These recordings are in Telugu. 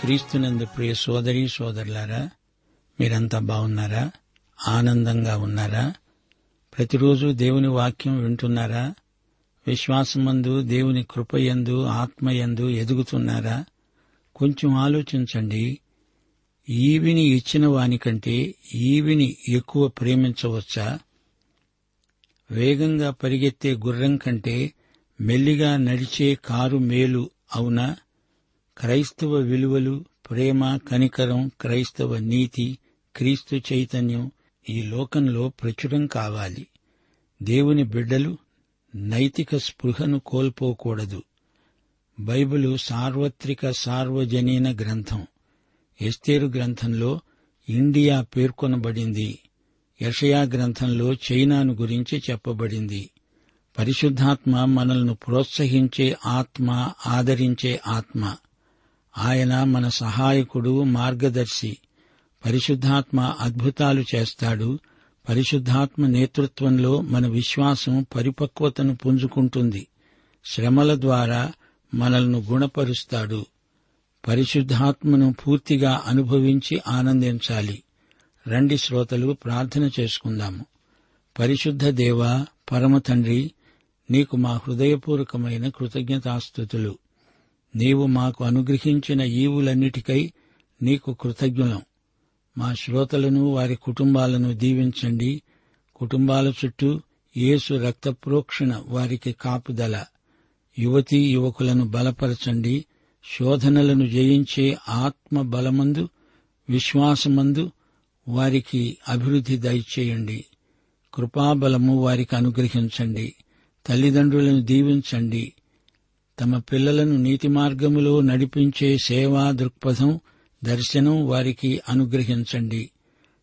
క్రీస్తునందు ప్రియ సోదరి సోదరులారా మీరంతా బాగున్నారా? ఆనందంగా ఉన్నారా? ప్రతిరోజు దేవుని వాక్యం వింటున్నారా? విశ్వాసమందు దేవుని కృపయందు ఆత్మయందు ఎదుగుతున్నారా? కొంచెం ఆలోచించండి. ఈవిని ఇచ్చిన వానికంటే ఈవిని ఎక్కువ ప్రేమించవచ్చా? వేగంగా పరిగెత్తే గుర్రం కంటే మెల్లిగా నడిచే కారు మేలు అవునా? క్రైస్తవ విలువలు ప్రేమ కనికరం క్రైస్తవ నీతి క్రీస్తు చైతన్యం ఈ లోకంలో ప్రచురం కావాలి. దేవుని బిడ్డలు నైతిక స్పృహను కోల్పోకూడదు. బైబిలు సార్వత్రిక సార్వజనీన గ్రంథం. ఎస్తేరు గ్రంథంలో ఇండియా పేర్కొనబడింది. యషయా గ్రంథంలో చైనాను గురించి చెప్పబడింది. పరిశుద్ధాత్మ మనల్ని ప్రోత్సహించే ఆత్మ ఆదరించే ఆత్మ. ఆయన మన సహాయకుడు మార్గదర్శి పరిశుద్ధాత్మ అద్భుతాలు చేస్తాడు. పరిశుద్ధాత్మ నేతృత్వంలో మన విశ్వాసం పరిపక్వతను పుంజుకుంటుంది. శ్రమల ద్వారా మనల్ని గుణపరుస్తాడు. పరిశుద్ధాత్మను పూర్తిగా అనుభవించి ఆనందించాలి. రండి శ్రోతలు ప్రార్థన చేసుకుందాము. పరిశుద్ధ దేవ పరమ తండ్రి నీకు మా హృదయపూర్వకమైన కృతజ్ఞతాస్థుతులు. నీవు మాకు అనుగ్రహించిన ఈవులన్నిటికై నీకు కృతజ్ఞులం. మా శ్రోతలను వారి కుటుంబాలను దీవించండి. కుటుంబాల చుట్టూ యేసు రక్తప్రోక్షణ వారికి కాపుదల. యువతీ యువకులను బలపరచండి. శోధనలను జయించే ఆత్మ బలమందు విశ్వాసమందు వారికి అభివృద్ధి దయచేయండి. కృపాబలము వారికి అనుగ్రహించండి. తల్లిదండ్రులను దీవించండి. తమ పిల్లలను నీతి మార్గములో నడిపించే సేవా దృక్పథం దర్శనం వారికి అనుగ్రహించండి.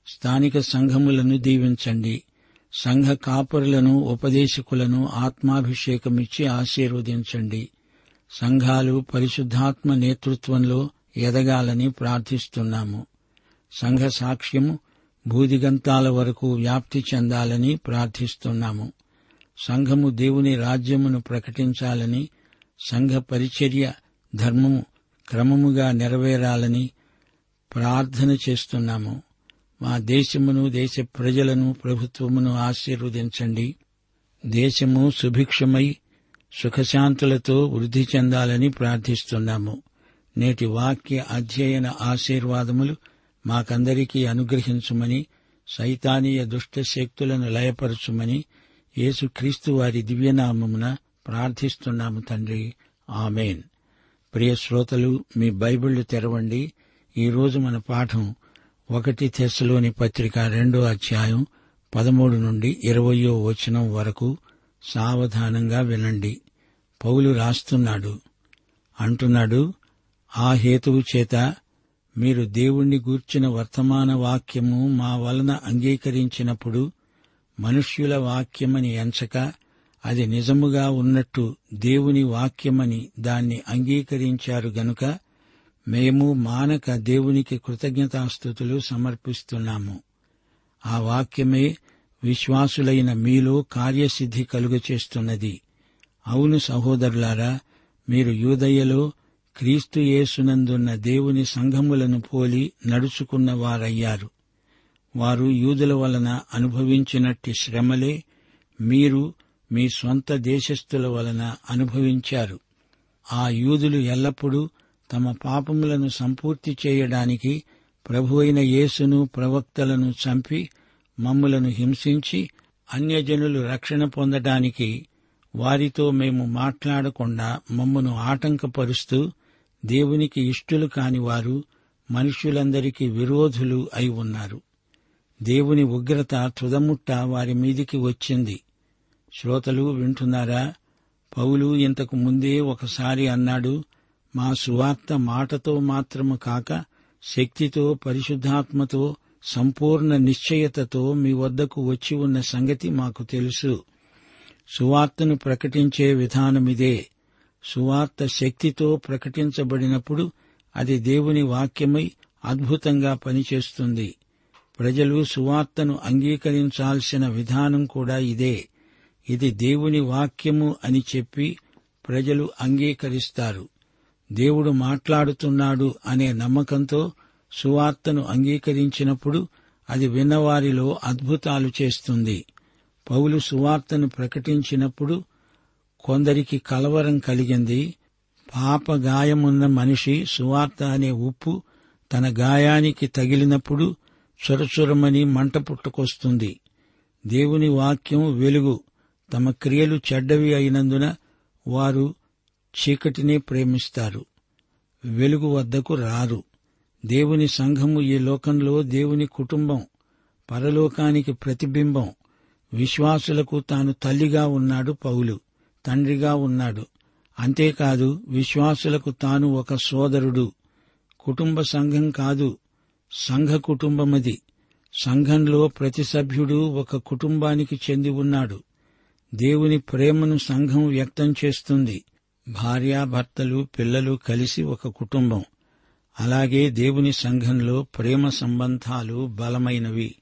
స్థానిక సంఘములను దీవించండి. సంఘ కాపరులను ఉపదేశకులను ఆత్మాభిషేకమిచ్చి ఆశీర్వదించండి. సంఘాలు పరిశుద్ధాత్మ నేతృత్వంలో ఎదగాలని ప్రార్థిస్తున్నాము. సంఘ సాక్ష్యము భూదిగంతాల వరకు వ్యాప్తి చెందాలని ప్రార్థిస్తున్నాము. సంఘము దేవుని రాజ్యమును ప్రకటించాలని సంఘ పరిచర్య ధర్మము క్రమముగా నెరవేరాలని ప్రార్థన చేస్తున్నాము. మా దేశమును దేశ ప్రజలను ప్రభుత్వమును ఆశీర్వదించండి. దేశము సుభిక్షమై సుఖశాంతులతో వృద్ధి చెందాలని ప్రార్థిస్తున్నాము. నేటి వాక్య అధ్యయన ఆశీర్వాదములు మాకందరికీ అనుగ్రహించుమని సైతానీయ దుష్ట శక్తులను లయపరచుమని యేసుక్రీస్తు వారి దివ్యనామమున ప్రార్థిస్తున్నాము తండ్రి. ఆమెన్. ప్రియ శ్రోతలు మీ బైబిళ్ళు తెరవండి. ఈరోజు మన పాఠం ఒకటి తెస్సులోని పత్రిక రెండో అధ్యాయం పదమూడు నుండి ఇరవయో వచనం వరకు సావధానంగా వినండి. పౌలు రాస్తున్నాడు. అంటున్నాడు ఆ హేతువు చేత మీరు దేవుణ్ణి గూర్చిన వర్తమాన వాక్యము మా వలన అంగీకరించినప్పుడు మనుష్యుల వాక్యమని ఎంచక అది నిజముగా ఉన్నట్టు దేవుని వాక్యమని దాన్ని అంగీకరించారు గనుక మేము మానక దేవునికి కృతజ్ఞతాస్థుతులు సమర్పిస్తున్నాము. ఆ వాక్యమే విశ్వాసులైన మీలో కార్యసిద్ధి కలుగచేస్తున్నది అవును సహోదరులారా మీరు యూదయ్యలో క్రీస్తు యేసునందున్న దేవుని సంఘములను పోలి నడుచుకున్న వారయ్యారు వారు యూదుల వలన అనుభవించినట్టి శ్రమలే మీరు మీ స్వంత దేశస్థుల వలన అనుభవించారు. ఆ యూదులు ఎల్లప్పుడూ తమ పాపములను సంపూర్తి చేయడానికి ప్రభువైన యేసును ప్రవక్తలను చంపి మమ్ములను హింసించి అన్యజనులు రక్షణ పొందటానికి వారితో మేము మాట్లాడకుండా మమ్మను ఆటంకపరుస్తూ దేవునికి ఇష్టులు కాని వారు మనుష్యులందరికీ విరోధులు అయి ఉన్నారు. దేవుని ఉగ్రత తుదముట్ట వారి మీదికి వచ్చింది. శ్రోతలు వింటున్నారా? పౌలు ఇంతకు ముందే ఒకసారి అన్నాడు మా సువార్త మాటతో మాత్రము కాక శక్తితో పరిశుద్ధాత్మతో సంపూర్ణ నిశ్చయతతో మీ వద్దకు వచ్చి ఉన్న సంగతి మాకు తెలుసు. సువార్తను ప్రకటించే విధానమిదే. సువార్త శక్తితో ప్రకటించబడినప్పుడు అది దేవుని వాక్యమై అద్భుతంగా పనిచేస్తుంది. ప్రజలు సువార్తను అంగీకరించాల్సిన విధానం కూడా ఇదే. ఇది దేవుని వాక్యము అని చెప్పి ప్రజలు అంగీకరిస్తారు. దేవుడు మాట్లాడుతున్నాడు అనే నమ్మకంతో సువార్తను అంగీకరించినప్పుడు అది విన్నవారిలో అద్భుతాలు చేస్తుంది. పౌలు సువార్తను ప్రకటించినప్పుడు కొందరికి కలవరం కలిగింది. పాప గాయమున్న మనిషి సువార్త అనే ఉప్పు తన గాయానికి తగిలినప్పుడు చురచురమని మంట పుట్టుకొస్తుంది. దేవుని వాక్యం వెలుగు. తమ క్రియలు చెడ్డవి అయినందున వారు చీకటినే ప్రేమిస్తారు. వెలుగు వద్దకు రారు. దేవుని సంఘము ఈ లోకంలో దేవుని కుటుంబం పరలోకానికి ప్రతిబింబం. విశ్వాసులకు తాను తల్లిగా ఉన్నాడు పౌలు తండ్రిగా ఉన్నాడు. అంతేకాదు విశ్వాసులకు తాను ఒక సోదరుడు. కుటుంబ సంఘం కాదు సంఘ కుటుంబమది. సంఘంలో ప్రతి సభ్యుడు ఒక కుటుంబానికి చెంది ఉన్నాడు. దేవుని ప్రేమను సంఘం వ్యక్తం చేస్తుంది. భార్యాభర్తలు పిల్లలు కలిసి ఒక కుటుంబం. అలాగే దేవుని సంఘంలో ప్రేమ సంబంధాలు బలమైనవి.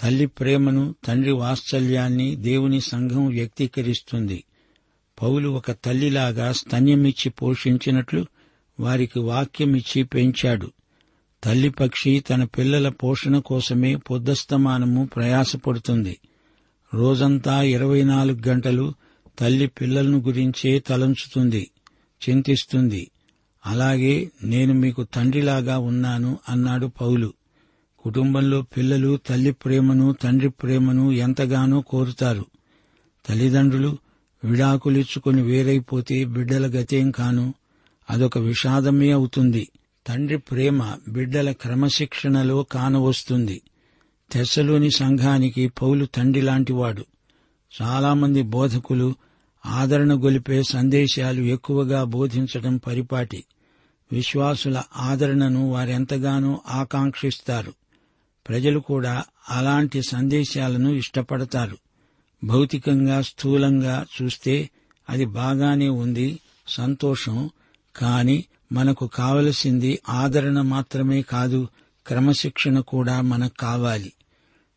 తల్లి ప్రేమను తండ్రి వాత్సల్యాన్ని దేవుని సంఘం వ్యక్తీకరిస్తుంది. పౌలు ఒక తల్లిలాగా స్తన్యమిచ్చి పోషించినట్లు వారికి వాక్యమిచ్చి పెంచాడు. తల్లి పక్షి తన పిల్లల పోషణ కోసమే పొద్దస్తమానము ప్రయాసపడుతుంది. రోజంతా ఇరవై నాలుగు గంటలు తల్లి పిల్లలను గురించే తలంచుతుంది చింతిస్తుంది. అలాగే నేను మీకు తండ్రిలాగా ఉన్నాను అన్నాడు పౌలు. కుటుంబంలో పిల్లలు తల్లి ప్రేమను తండ్రి ప్రేమను ఎంతగానో కోరుతారు. తల్లిదండ్రులు విడాకులిచ్చుకుని వేరైపోతే బిడ్డల గతేం కాను అదొక విషాదమే అవుతుంది. తండ్రి ప్రేమ బిడ్డల క్రమశిక్షణలో కానవస్తుంది. తెస్సలోని సంఘానికి పౌలు తండ్రి లాంటివాడు. చాలామంది బోధకులు ఆదరణ గొలిపే సందేశాలు ఎక్కువగా బోధించడం పరిపాటి. విశ్వాసుల ఆదరణను వారెంతగానో ఆకాంక్షిస్తారు. ప్రజలు కూడా అలాంటి సందేశాలను ఇష్టపడతారు. భౌతికంగా స్థూలంగా చూస్తే అది బాగానే ఉంది సంతోషం కాని మనకు కావలసింది ఆదరణ మాత్రమే కాదు క్రమశిక్షణ కూడా మనకు కావాలి.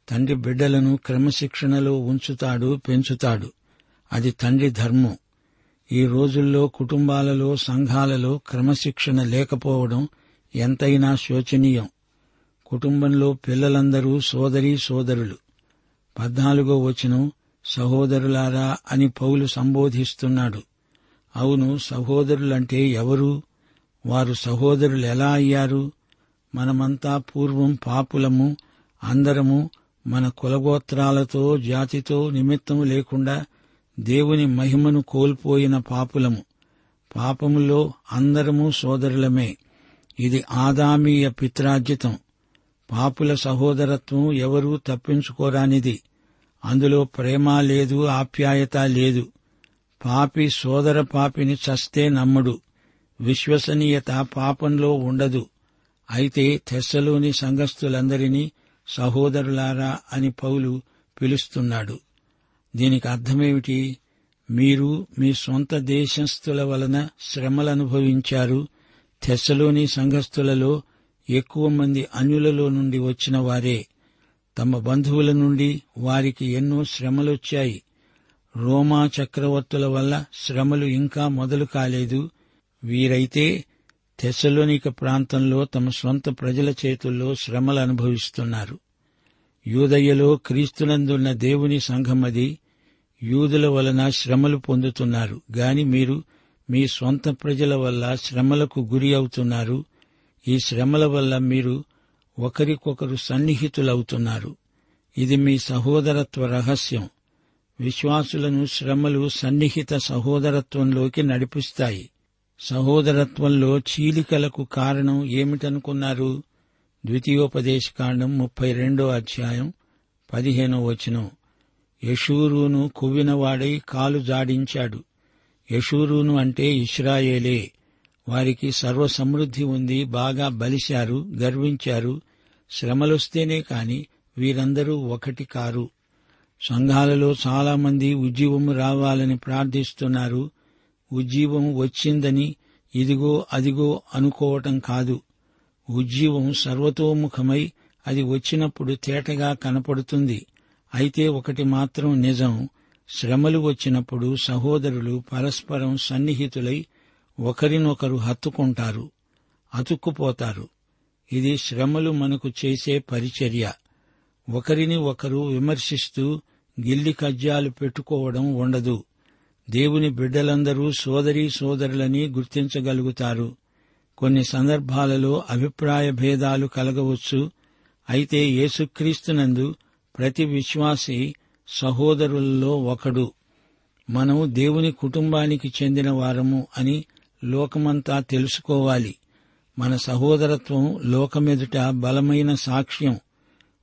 తండ్రి బిడ్డలను క్రమశిక్షణలో ఉంచుతాడు పెంచుతాడు. అది తండ్రి ధర్మం. ఈ రోజుల్లో కుటుంబాలలో సంఘాలలో క్రమశిక్షణ లేకపోవడం ఎంతైనా శోచనీయం. కుటుంబంలో పిల్లలందరూ సోదరీ సోదరులు. పద్నాలుగో వచనం సహోదరులారా అని పౌలు సంబోధిస్తున్నాడు. అవును సహోదరులంటే ఎవరు? వారు సహోదరులు ఎలా అయ్యారు? మనమంతా పూర్వం పాపులము అందరము మన కులగోత్రాలతో జాతితో నిమిత్తం లేకుండా దేవుని మహిమను కోల్పోయిన పాపులము. పాపములో అందరము సోదరులమే. ఇది ఆదామీయ పిత్రార్జితం. పాపుల సహోదరత్వం ఎవరూ తప్పించుకోరానిది. అందులో ప్రేమ లేదు ఆప్యాయత లేదు. పాపి సోదర పాపిని చస్తే నమ్మడు. విశ్వసనీయత పాపంలో ఉండదు. అయితే తెస్సలోని సంఘస్థులందరినీ సహోదరులారా అని పౌలు పిలుస్తున్నాడు. దీనికి అర్థమేమిటి? మీరు మీ సొంత దేశస్థుల వలన శ్రమలనుభవించారు. తెస్సలోని సంఘస్థులలో ఎక్కువ మంది అన్యులలో నుండి వచ్చిన వారే. తమ బంధువుల నుండి వారికి ఎన్నో శ్రమలొచ్చాయి. రోమా చక్రవర్తుల వల్ల శ్రమలు ఇంకా మొదలు కాలేదు. వీరైతే తెసలోనిక ప్రాంతంలో తమ స్వంత ప్రజల చేతుల్లో శ్రమలు అనుభవిస్తున్నారు. యూదయ్యలో క్రీస్తునందున్న దేవుని సంఘమది యూదుల వలన శ్రమలు పొందుతున్నారు. గాని మీరు మీ సొంత ప్రజల వల్ల శ్రమలకు గురి అవుతున్నారు. ఈ శ్రమల వల్ల మీరు ఒకరికొకరు సన్నిహితులవుతున్నారు. ఇది మీ సహోదరత్వ రహస్యం. విశ్వాసులను శ్రమలు సన్నిహిత సహోదరత్వంలోకి నడిపిస్తాయి. సహోదరత్వంలో చీలికలకు కారణం ఏమిటనుకున్నారు? ద్వితీయోపదేశకాండం ముప్పై రెండో అధ్యాయం పదిహేనో వచనం. యశూరును కువ్వినవాడై కాలు జాడించాడు. యశూరును అంటే ఇస్రాయేలే వారికి సర్వసమృద్ధి ఉంది బాగా బలిశారు గర్వించారు. శ్రమలొస్తేనే కాని వీరందరూ ఒకటి కారు. సంఘాలలో చాలామంది ఉద్యమం రావాలని ప్రార్థిస్తున్నారు. ఉజ్జీవం వచ్చిందని ఇదిగో అదిగో అనుకోవటం కాదు. ఉజ్జీవం సర్వతోముఖమై అది వచ్చినప్పుడు తేటగా కనపడుతుంది. అయితే ఒకటి మాత్రం నిజం. శ్రమలు వచ్చినప్పుడు సహోదరులు పరస్పరం సన్నిహితులై ఒకరినొకరు హత్తుకుంటారు అతుక్కుపోతారు. ఇది శ్రమలు మనకు చేసే పరిచర్య. ఒకరిని ఒకరు విమర్శిస్తూ గిల్లి కజ్జాలు పెట్టుకోవడం ఉండదు. దేవుని బిడ్డలందరూ సోదరీ సోదరులని గుర్తించగలుగుతారు. కొన్ని సందర్భాలలో అభిప్రాయ భేదాలు కలగవచ్చు. అయితే యేసుక్రీస్తునందు ప్రతి విశ్వాసి సహోదరులలో ఒకడు. మనం దేవుని కుటుంబానికి చెందిన వారము అని లోకమంతా తెలుసుకోవాలి. మన సహోదరత్వం లోకమెదుట బలమైన సాక్ష్యం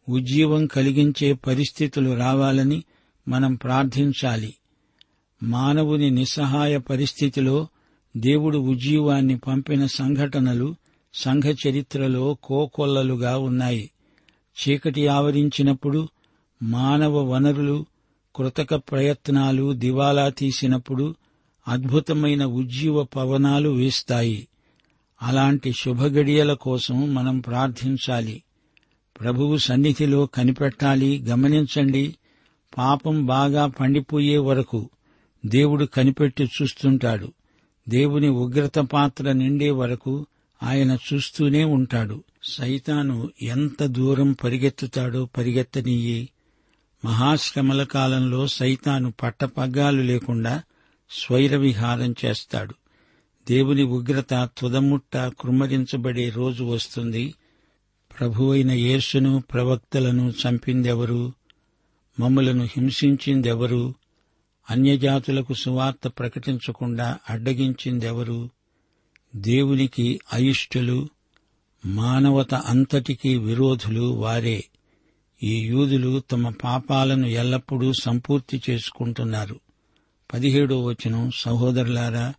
ఉజ్జీవం కలిగించే పరిస్థితులు రావాలని మనం ప్రార్థించాలి. మానవుని నిస్సహాయ పరిస్థితిలో దేవుడు ఉజ్జీవాన్ని పంపిన సంఘటనలు సంఘ చరిత్రలో కోకొల్లలుగా ఉన్నాయి. చీకటి ఆవరించినప్పుడు మానవ వనరులు కృతక ప్రయత్నాలు దివాలా తీసినప్పుడు అద్భుతమైన ఉజ్జీవ పవనాలు వీస్తాయి. అలాంటి శుభగడియల కోసం మనం ప్రార్థించాలి. ప్రభువు సన్నిధిలో కనిపెట్టాలి గమనించండి. పాపం బాగా పండిపోయే వరకు దేవుడు కనిపెట్టి చూస్తుంటాడు. దేవుని ఉగ్రత పాత్ర నిండే వరకు ఆయన చూస్తూనే ఉంటాడు. సైతాను ఎంత దూరం పరిగెత్తుతాడో పరిగెత్తనీయి. మహాశ్రమల కాలంలో సైతాను పట్టపగ్గాలు లేకుండా స్వైరవిహారం చేస్తాడు. దేవుని ఉగ్రత తుదముట్ట కృమ్మరించబడే రోజు వస్తుంది. ప్రభువైన యేసును ప్రవక్తలను చంపిందెవరు? మమ్మలను హింసించిందెవరు? అన్యజాతులకు సువార్త ప్రకటించకుండా అడ్డగించిందెవరు? దేవునికి అయిష్టులు మానవత అంతటికీ విరోధులు వారే. ఈ యూదులు తమ పాపాలను ఎల్లప్పుడూ సంపూర్తి చేసుకుంటున్నారు. పదిహేడో వచనం. సహోదరులారా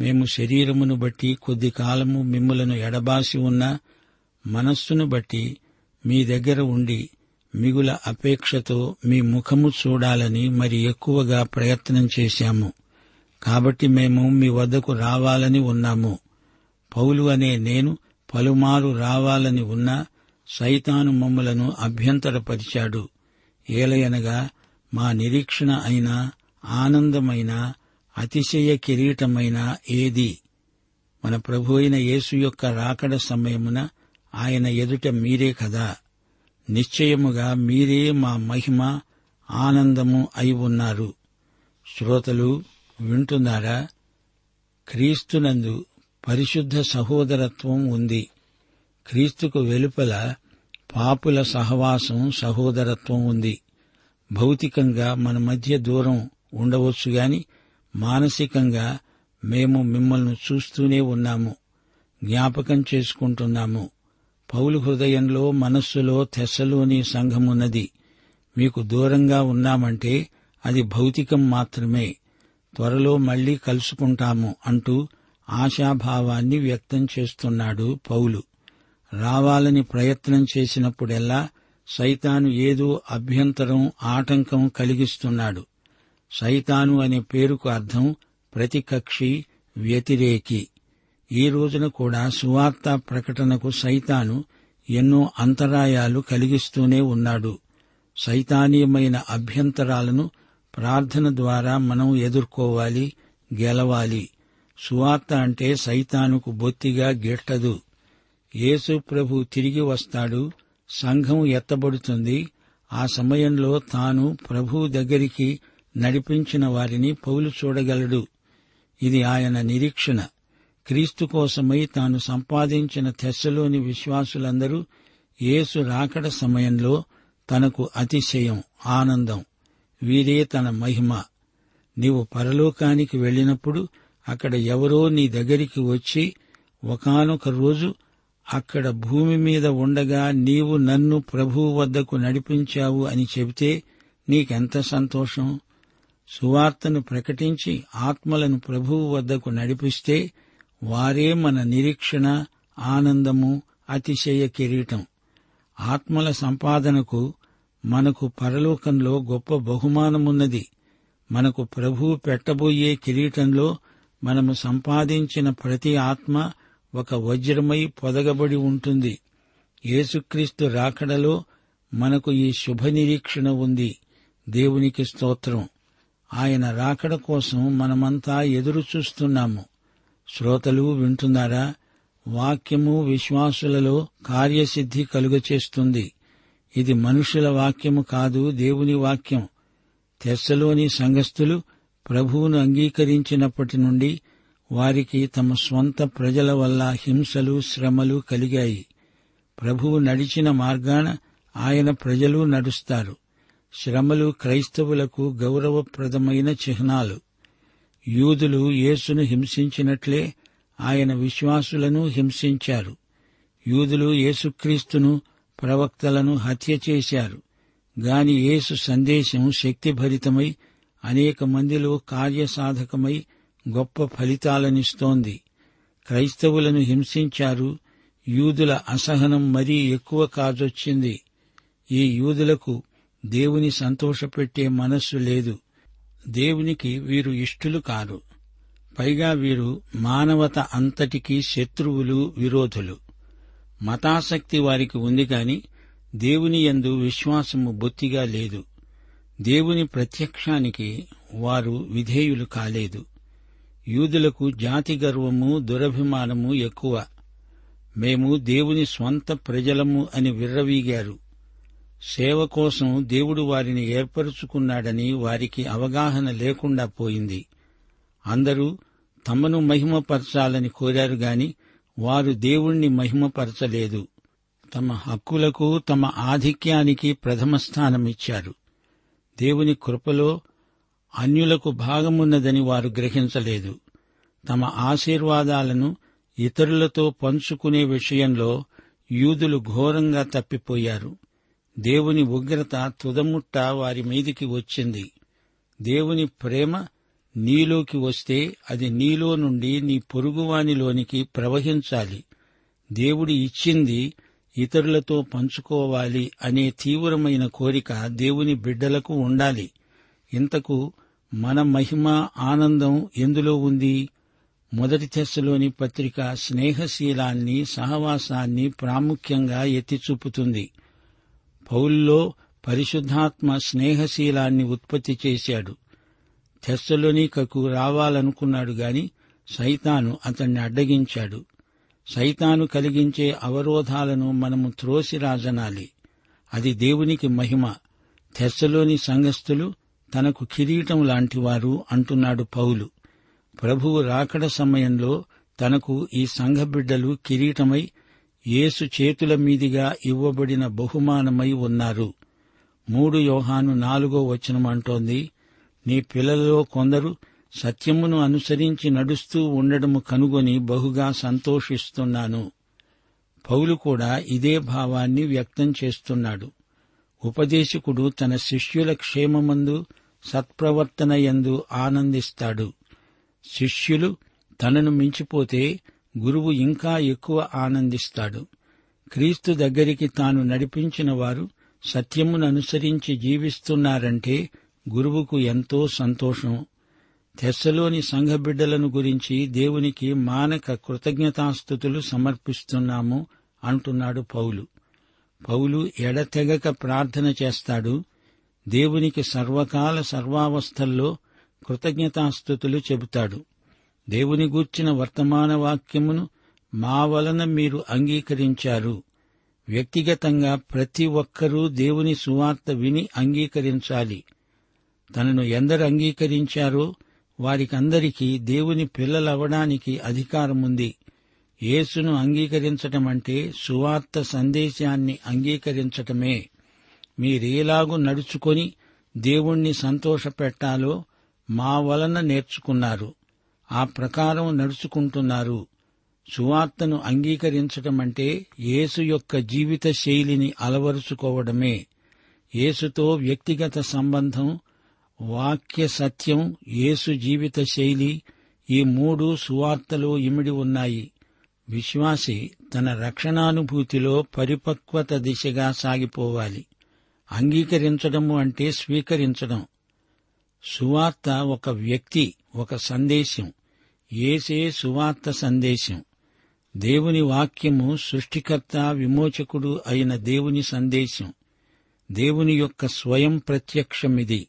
మేము శరీరమును బట్టి కొద్ది కాలము మిమ్ములను ఎడబాసి ఉన్న మనస్సును బట్టి మీ దగ్గర ఉండి మిగుల అపేక్షతో మీ ముఖము చూడాలని మరి ఎక్కువగా ప్రయత్నం చేశాము. కాబట్టి మేము మీ వద్దకు రావాలని ఉన్నాము. పౌలు అనే నేను పలుమారు రావాలని ఉన్నా సైతాను మమ్ములను అభ్యంతరపరిచాడు. ఏలయనగా మా నిరీక్షణ అయిన ఆనందమైన అతిశయ కిరీటమైన ఏది? మన ప్రభు అయిన యేసు యొక్క రాకడ సమయమున ఆయన ఎదుట మీరే కదా. నిశ్చయముగా మీరే మా మహిమ ఆనందము అయి ఉన్నారు. శ్రోతలు వింటున్నారా? క్రీస్తునందు పరిశుద్ధ సహోదరత్వం ఉంది. క్రీస్తుకు వెలుపల పాపుల సహవాసం సహోదరత్వం ఉంది. భౌతికంగా మన మధ్య దూరం ఉండవచ్చు గాని మానసికంగా మేము మిమ్మల్ని చూస్తూనే ఉన్నాము జ్ఞాపకం చేసుకుంటున్నాము. పౌలు హృదయంలో మనస్సులో తెస్సలోని సంఘమున్నది. మీకు దూరంగా ఉన్నామంటే అది భౌతికం మాత్రమే. త్వరలో మళ్ళీ కలుసుకుంటాము అంటూ ఆశాభావాన్ని వ్యక్తం చేస్తున్నాడు పౌలు. రావాలని ప్రయత్నం చేసినప్పుడెల్లా సైతాను ఏదో అభ్యంతరం ఆటంకం కలిగిస్తున్నాడు. సైతాను అనే పేరుకు అర్థం ప్రతికక్షి వ్యతిరేకి. ఈ రోజున కూడా సువార్త ప్రకటనకు సైతాను ఎన్నో అంతరాయాలు కలిగిస్తూనే ఉన్నాడు. సైతానీయమైన అభ్యంతరాలను ప్రార్థన ద్వారా మనం ఎదుర్కోవాలి గెలవాలి. సువార్త అంటే సైతానుకు బొత్తిగా గిట్టదు. యేసు ప్రభు తిరిగి వస్తాడు సంఘం ఎత్తబడుతుంది. ఆ సమయంలో తాను ప్రభు దగ్గరికి నడిపించిన వారిని పౌలు చూడగలడు. ఇది ఆయన నిరీక్షణ. క్రీస్తు కోసమై తాను సంపాదించిన తెస్సలోని విశ్వాసులందరూ యేసు రాకడ సమయంలో తనకు అతిశయం ఆనందం. వీరే తన మహిమ. నీవు పరలోకానికి వెళ్ళినప్పుడు అక్కడ ఎవరో నీ దగ్గరికి వచ్చి ఒకానొక రోజు అక్కడ భూమి మీద ఉండగా నీవు నన్ను ప్రభువు వద్దకు నడిపించావు అని చెబితే నీకెంత సంతోషం? సువార్తను ప్రకటించి ఆత్మలను ప్రభువు వద్దకు నడిపిస్తే వారే మన నిరీక్షణ ఆనందము అతిశయ కిరీటం. ఆత్మల సంపాదనకు మనకు పరలోకంలో గొప్ప బహుమానమున్నది. మనకు ప్రభువు పెట్టబోయే కిరీటంలో మనము సంపాదించిన ప్రతి ఆత్మ ఒక వజ్రమై పొదగబడి ఉంటుంది. యేసుక్రీస్తు రాకడలో మనకు ఈ శుభ నిరీక్షణ ఉంది. దేవునికి స్తోత్రం. ఆయన రాకడ కోసం మనమంతా ఎదురు చూస్తున్నాము శ్రోతలు వింటున్నారా? వాక్యము విశ్వాసులలో కార్యసిద్ధి కలుగచేస్తుంది. ఇది మనుషుల వాక్యము కాదు దేవుని వాక్యం. తెస్సలోని సంఘస్థులు ప్రభువును అంగీకరించినప్పటి నుండి వారికి తమ స్వంత ప్రజల వల్ల హింసలు శ్రమలు కలిగాయి. ప్రభువు నడిచిన మార్గాన ఆయన ప్రజలు నడుస్తారు. శ్రమలు క్రైస్తవులకు గౌరవప్రదమైన చిహ్నాలు. యూదులు యేసును హింసించినట్లే ఆయన విశ్వాసులను హింసించారు. యూదులు యేసుక్రీస్తును ప్రవక్తలను హత్య చేశారు. గాని యేసు సందేశం శక్తిభరితమై అనేక మందిలో కార్యసాధకమై గొప్ప ఫలితాలనిస్తోంది. క్రైస్తవులను హింసించారు. యూదుల అసహనం మరీ ఎక్కువ కాజొచ్చింది. ఈ యూదులకు దేవుని సంతోషపెట్టే మనస్సు లేదు. దేవునికి వీరు ఇష్టులు కారు. పైగా వీరు మానవత అంతటికీ శత్రువులు విరోధులు. మతాసక్తి వారికి ఉంది కాని దేవుని యందు విశ్వాసము బొత్తిగా లేదు. దేవుని ప్రత్యక్షానికి వారు విధేయులు కాలేదు. యూదులకు జాతి గర్వము దురభిమానము ఎక్కువ. మేము దేవుని స్వంత ప్రజలము అని విర్రవీగారు. సేవ కోసం దేవుడు వారిని ఏర్పరుచుకున్నాడని వారికి అవగాహన లేకుండా పోయింది. అందరూ తమను మహిమపరచాలని కోరారు గాని వారు దేవుణ్ణి మహిమపరచలేదు. తమ హక్కులకు తమ ఆధిక్యానికి ప్రథమ స్థానమిచ్చారు దేవుని కృపలో అన్యులకు భాగమున్నదని వారు గ్రహించలేదు. తమ ఆశీర్వాదాలను ఇతరులతో పంచుకునే విషయంలో యూదులు ఘోరంగా తప్పిపోయారు. దేవుని ఉగ్రత తుదముట్ట వారి మీదికి వచ్చింది. దేవుని ప్రేమ నీలోకి వస్తే అది నీలో నుండి నీ పొరుగువానిలోనికి ప్రవహించాలి. దేవుడు ఇచ్చింది ఇతరులతో పంచుకోవాలి అనే తీవ్రమైన కోరిక దేవుని బిడ్డలకు ఉండాలి. ఇంతకు మన మహిమ ఆనందం ఎందులో ఉంది? మొదటి తెస్సులోని పత్రిక స్నేహశీలాన్ని సహవాసాన్ని ప్రాముఖ్యంగా ఎత్తిచూపుతుంది. పౌల్లో పరిశుద్ధాత్మ స్నేహశీలాన్ని ఉత్పత్తి చేశాడు. తెస్సలోనికకు రావాలనుకున్నాడు గాని సైతాను అతన్ని అడ్డగించాడు. సైతాను కలిగించే అవరోధాలను మనము త్రోసిరాజనాలి అది దేవునికి మహిమ. తెస్సలోని సంఘస్థులు తనకు కిరీటం లాంటివారు అంటున్నాడు పౌలు. ప్రభువు రాకడ సమయంలో తనకు ఈ సంఘబిడ్డలు కిరీటమై యేసు చేతుల మీదిగా ఇవ్వబడిన బహుమానమై ఉన్నారు. మూడు యోహాను నాలుగో వచనం అంటోంది నీ పిల్లలలో కొందరు సత్యమును అనుసరించి నడుస్తూ ఉండడము కనుగొని బహుగా సంతోషిస్తున్నాను. పౌలు కూడా ఇదే భావాన్ని వ్యక్తం చేస్తున్నాడు. ఉపదేశకుడు తన శిష్యుల క్షేమమందు సత్ప్రవర్తన యందు ఆనందిస్తాడు. శిష్యులు తనను మించిపోతే గురువు ఇంకా ఎక్కువ ఆనందిస్తాడు. క్రీస్తు దగ్గరికి తాను నడిపించిన వారు సత్యమును అనుసరించి జీవిస్తున్నారంటే గురువుకు ఎంతో సంతోషం. తెస్సలోని సంఘ బిడ్డలను గురించి దేవునికి మానక కృతజ్ఞతాస్థుతులు సమర్పిస్తున్నాము అంటున్నాడు పౌలు. పౌలు ఎడతెగక ప్రార్థన చేస్తాడు. దేవునికి సర్వకాల సర్వావస్థల్లో కృతజ్ఞతాస్థుతులు చెబుతాడు. దేవుని గూర్చిన వర్తమాన వాక్యమును మా వలన మీరు అంగీకరించారు. వ్యక్తిగతంగా ప్రతి ఒక్కరూ దేవుని సువార్త విని అంగీకరించాలి. తనను ఎందరు అంగీకరించారో వారికందరికీ దేవుని పిల్లలవడానికి అధికారముంది. యేసును అంగీకరించటమంటే సువార్త సందేశాన్ని అంగీకరించటమే. మీరేలాగు నడుచుకొని దేవుణ్ణి సంతోషపెట్టాలో మా వలన నేర్చుకున్నారు. ఆ ప్రకారం నడుచుకుంటున్నారు. సువార్తను అంగీకరించటం అంటే యేసు యొక్క జీవిత శైలిని అలవరుచుకోవడమే. యేసుతో వ్యక్తిగత సంబంధం వాక్య సత్యం యేసు జీవిత శైలి ఈ మూడు సువార్తలు ఇమిడి ఉన్నాయి. విశ్వాసి తన రక్షణానుభూతిలో పరిపక్వత దిశగా సాగిపోవాలి. అంగీకరించడము అంటే స్వీకరించడం. సువార్త ఒక వ్యక్తి ఒక సందేశం. ఏసే సువార్త సందేశం. దేవుని వాక్యము సృష్టికర్త విమోచకుడు అయిన దేవుని సందేశం. దేవుని యొక్క స్వయం ప్రత్యక్షమిది.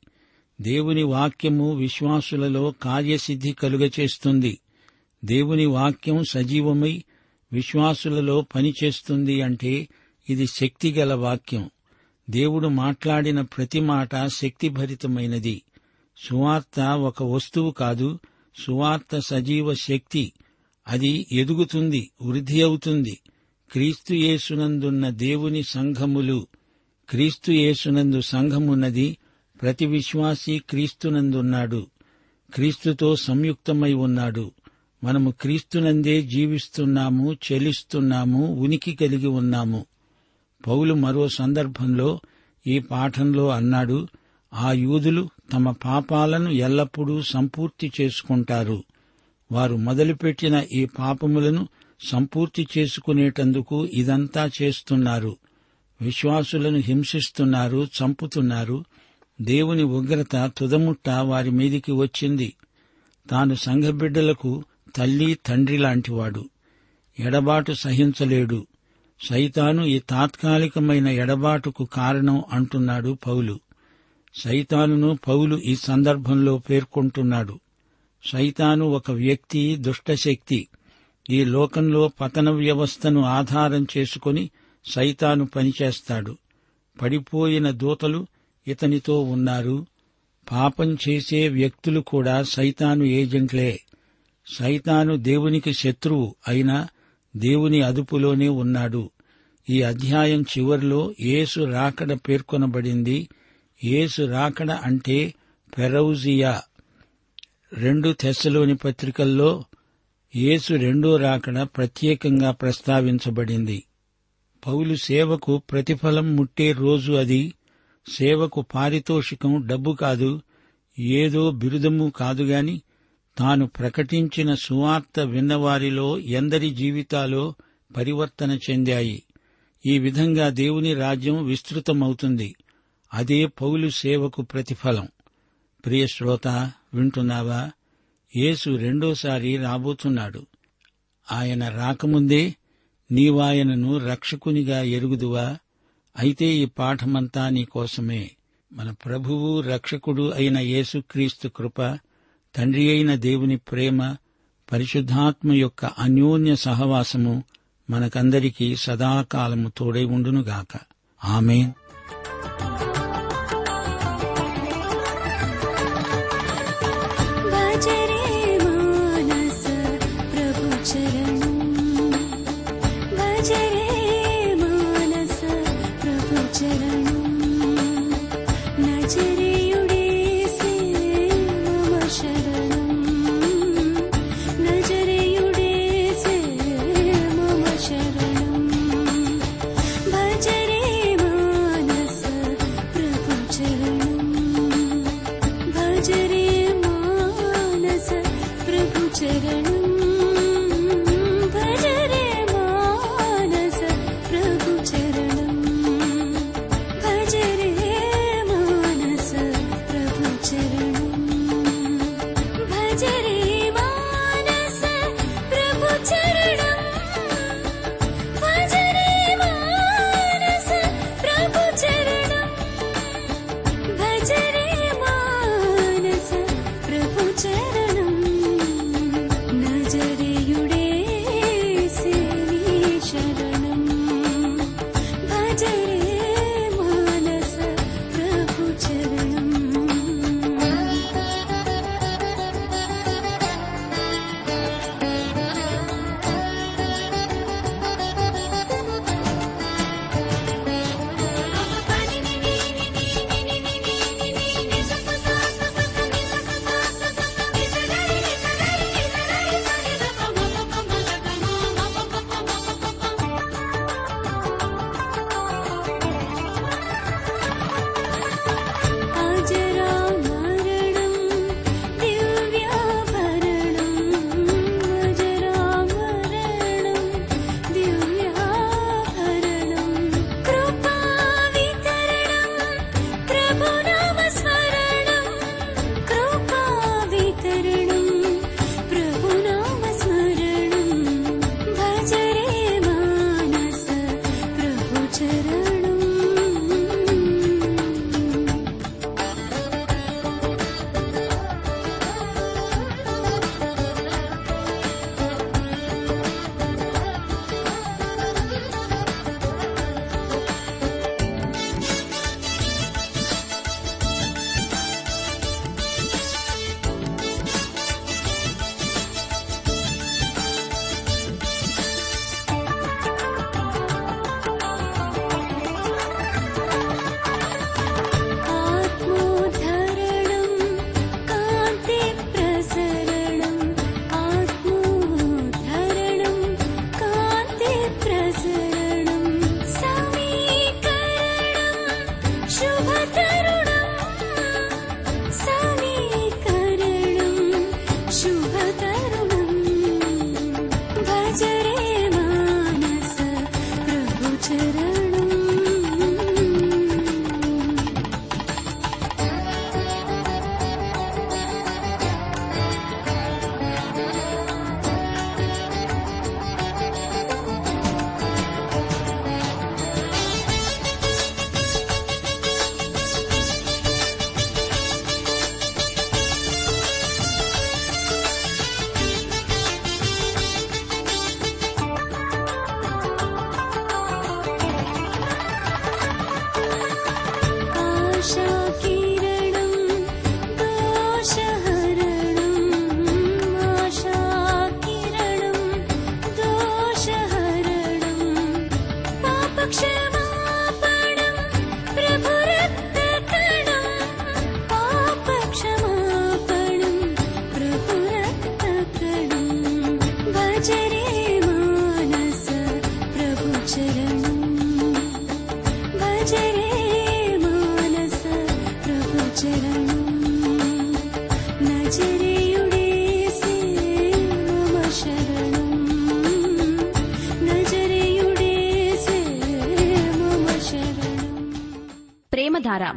దేవుని వాక్యము విశ్వాసులలో కార్యసిద్ధి కలుగచేస్తుంది. దేవుని వాక్యం సజీవమై విశ్వాసులలో పనిచేస్తుంది అంటే ఇది శక్తిగల వాక్యం. దేవుడు మాట్లాడిన ప్రతి మాట శక్తిభరితమైనది. సువార్త ఒక వస్తువు కాదు సువార్త సజీవ శక్తి. అది ఎదుగుతుంది వృద్ధి అవుతుంది. క్రీస్తు యేసునందున్న దేవుని సంఘములు క్రీస్తు యేసునందు సంఘమున్నది ప్రతి విశ్వాసి క్రీస్తునందున్నాడు. క్రీస్తుతో సంయుక్తమై ఉన్నాడు. మనము క్రీస్తునందే జీవిస్తున్నాము చెలిస్తున్నాము ఉనికి కలిగి ఉన్నాము. పౌలు మరో సందర్భంలో ఈ పాఠంలో అన్నాడు ఆ యూదులు తమ పాపాలను ఎల్లప్పుడూ సంపూర్తి చేసుకుంటారు. వారు మొదలుపెట్టిన ఈ పాపములను సంపూర్తి చేసుకునేటందుకు ఇదంతా చేస్తున్నారు. విశ్వాసులను హింసిస్తున్నారు చంపుతున్నారు. దేవుని ఉగ్రత తుదముట్ట వారి మీదికి వచ్చింది. తాను సంఘబిడ్డలకు తల్లి తండ్రి లాంటివాడు. ఎడబాటు సహించలేడు. సైతాను ఈ తాత్కాలికమైన ఎడబాటుకు కారణం అంటున్నాడు పౌలు. సైతానును పౌలు ఈ సందర్భంలో పేర్కొంటున్నాడు. సైతాను ఒక వ్యక్తి దుష్టశక్తి. ఈ లోకంలో పతన వ్యవస్థను ఆధారం చేసుకుని సైతాను పనిచేస్తాడు. పడిపోయిన దూతలు ఇతనితో ఉన్నారు. పాపం చేసే వ్యక్తులు కూడా సైతాను ఏజెంట్లే. సైతాను దేవునికి శత్రువు అయినా దేవుని అదుపులోనే ఉన్నాడు. ఈ అధ్యాయం చివరిలో యేసు రాకడ పేర్కొనబడింది. యేసు రాకడ అంటే పెరౌజియా. రెండు తెస్సలోని పత్రికల్లో యేసు రెండో రాకడ ప్రత్యేకంగా ప్రస్తావించబడింది. పౌలు సేవకు ప్రతిఫలం ముట్టే రోజు అది సేవకు పారితోషికం డబ్బు కాదు ఏదో బిరుదము కాదుగాని తాను ప్రకటించిన సువార్త విన్నవారిలో ఎందరి జీవితాలో పరివర్తన చెందాయి. ఈ విధంగా దేవుని రాజ్యం విస్తృతమవుతుంది. అదే పౌలు సేవకు ప్రతిఫలం. ప్రియశ్రోత వింటున్నావా? యేసు రెండోసారి రాబోతున్నాడు. ఆయన రాకముందే నీవాయనను రక్షకునిగా ఎరుగుదువా? అయితే ఈ పాఠమంతా నీకోసమే మన ప్రభువు రక్షకుడు అయిన యేసుక్రీస్తు కృప తండ్రి అయిన దేవుని ప్రేమ పరిశుద్ధాత్మ యొక్క అన్యోన్య సహవాసము మనకందరికీ సదాకాలము తోడై ఉండునుగాక. ఆమెన్.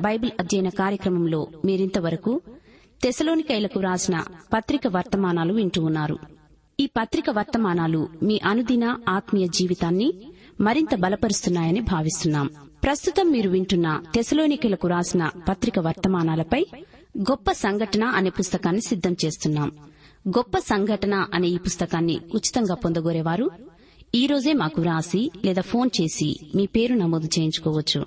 బైబిల్ అధ్యయన కార్యక్రమంలో మీరింతవరకు తెసలోనికైలకు రాసిన పత్రిక వర్తమానాలు వింటూ ఉన్నారు. ఈ పత్రిక వర్తమానాలు మీ అనుదిన ఆత్మీయ జీవితాన్ని మరింత బలపరుస్తున్నాయని భావిస్తున్నాం. ప్రస్తుతం మీరు వింటున్న తెసలోనికలకు రాసిన పత్రిక వర్తమానాలపై గొప్ప సంఘటన అనే పుస్తకాన్ని సిద్దం చేస్తున్నాం. గొప్ప సంఘటన అనే ఈ పుస్తకాన్ని ఉచితంగా పొందగోరేవారు. ఈ రోజే మాకు వ్రాసి లేదా ఫోన్ చేసి మీ పేరు నమోదు చేయించుకోవచ్చు.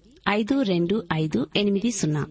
ఐదు రెండు ఐదు ఎనిమిది సున్నా.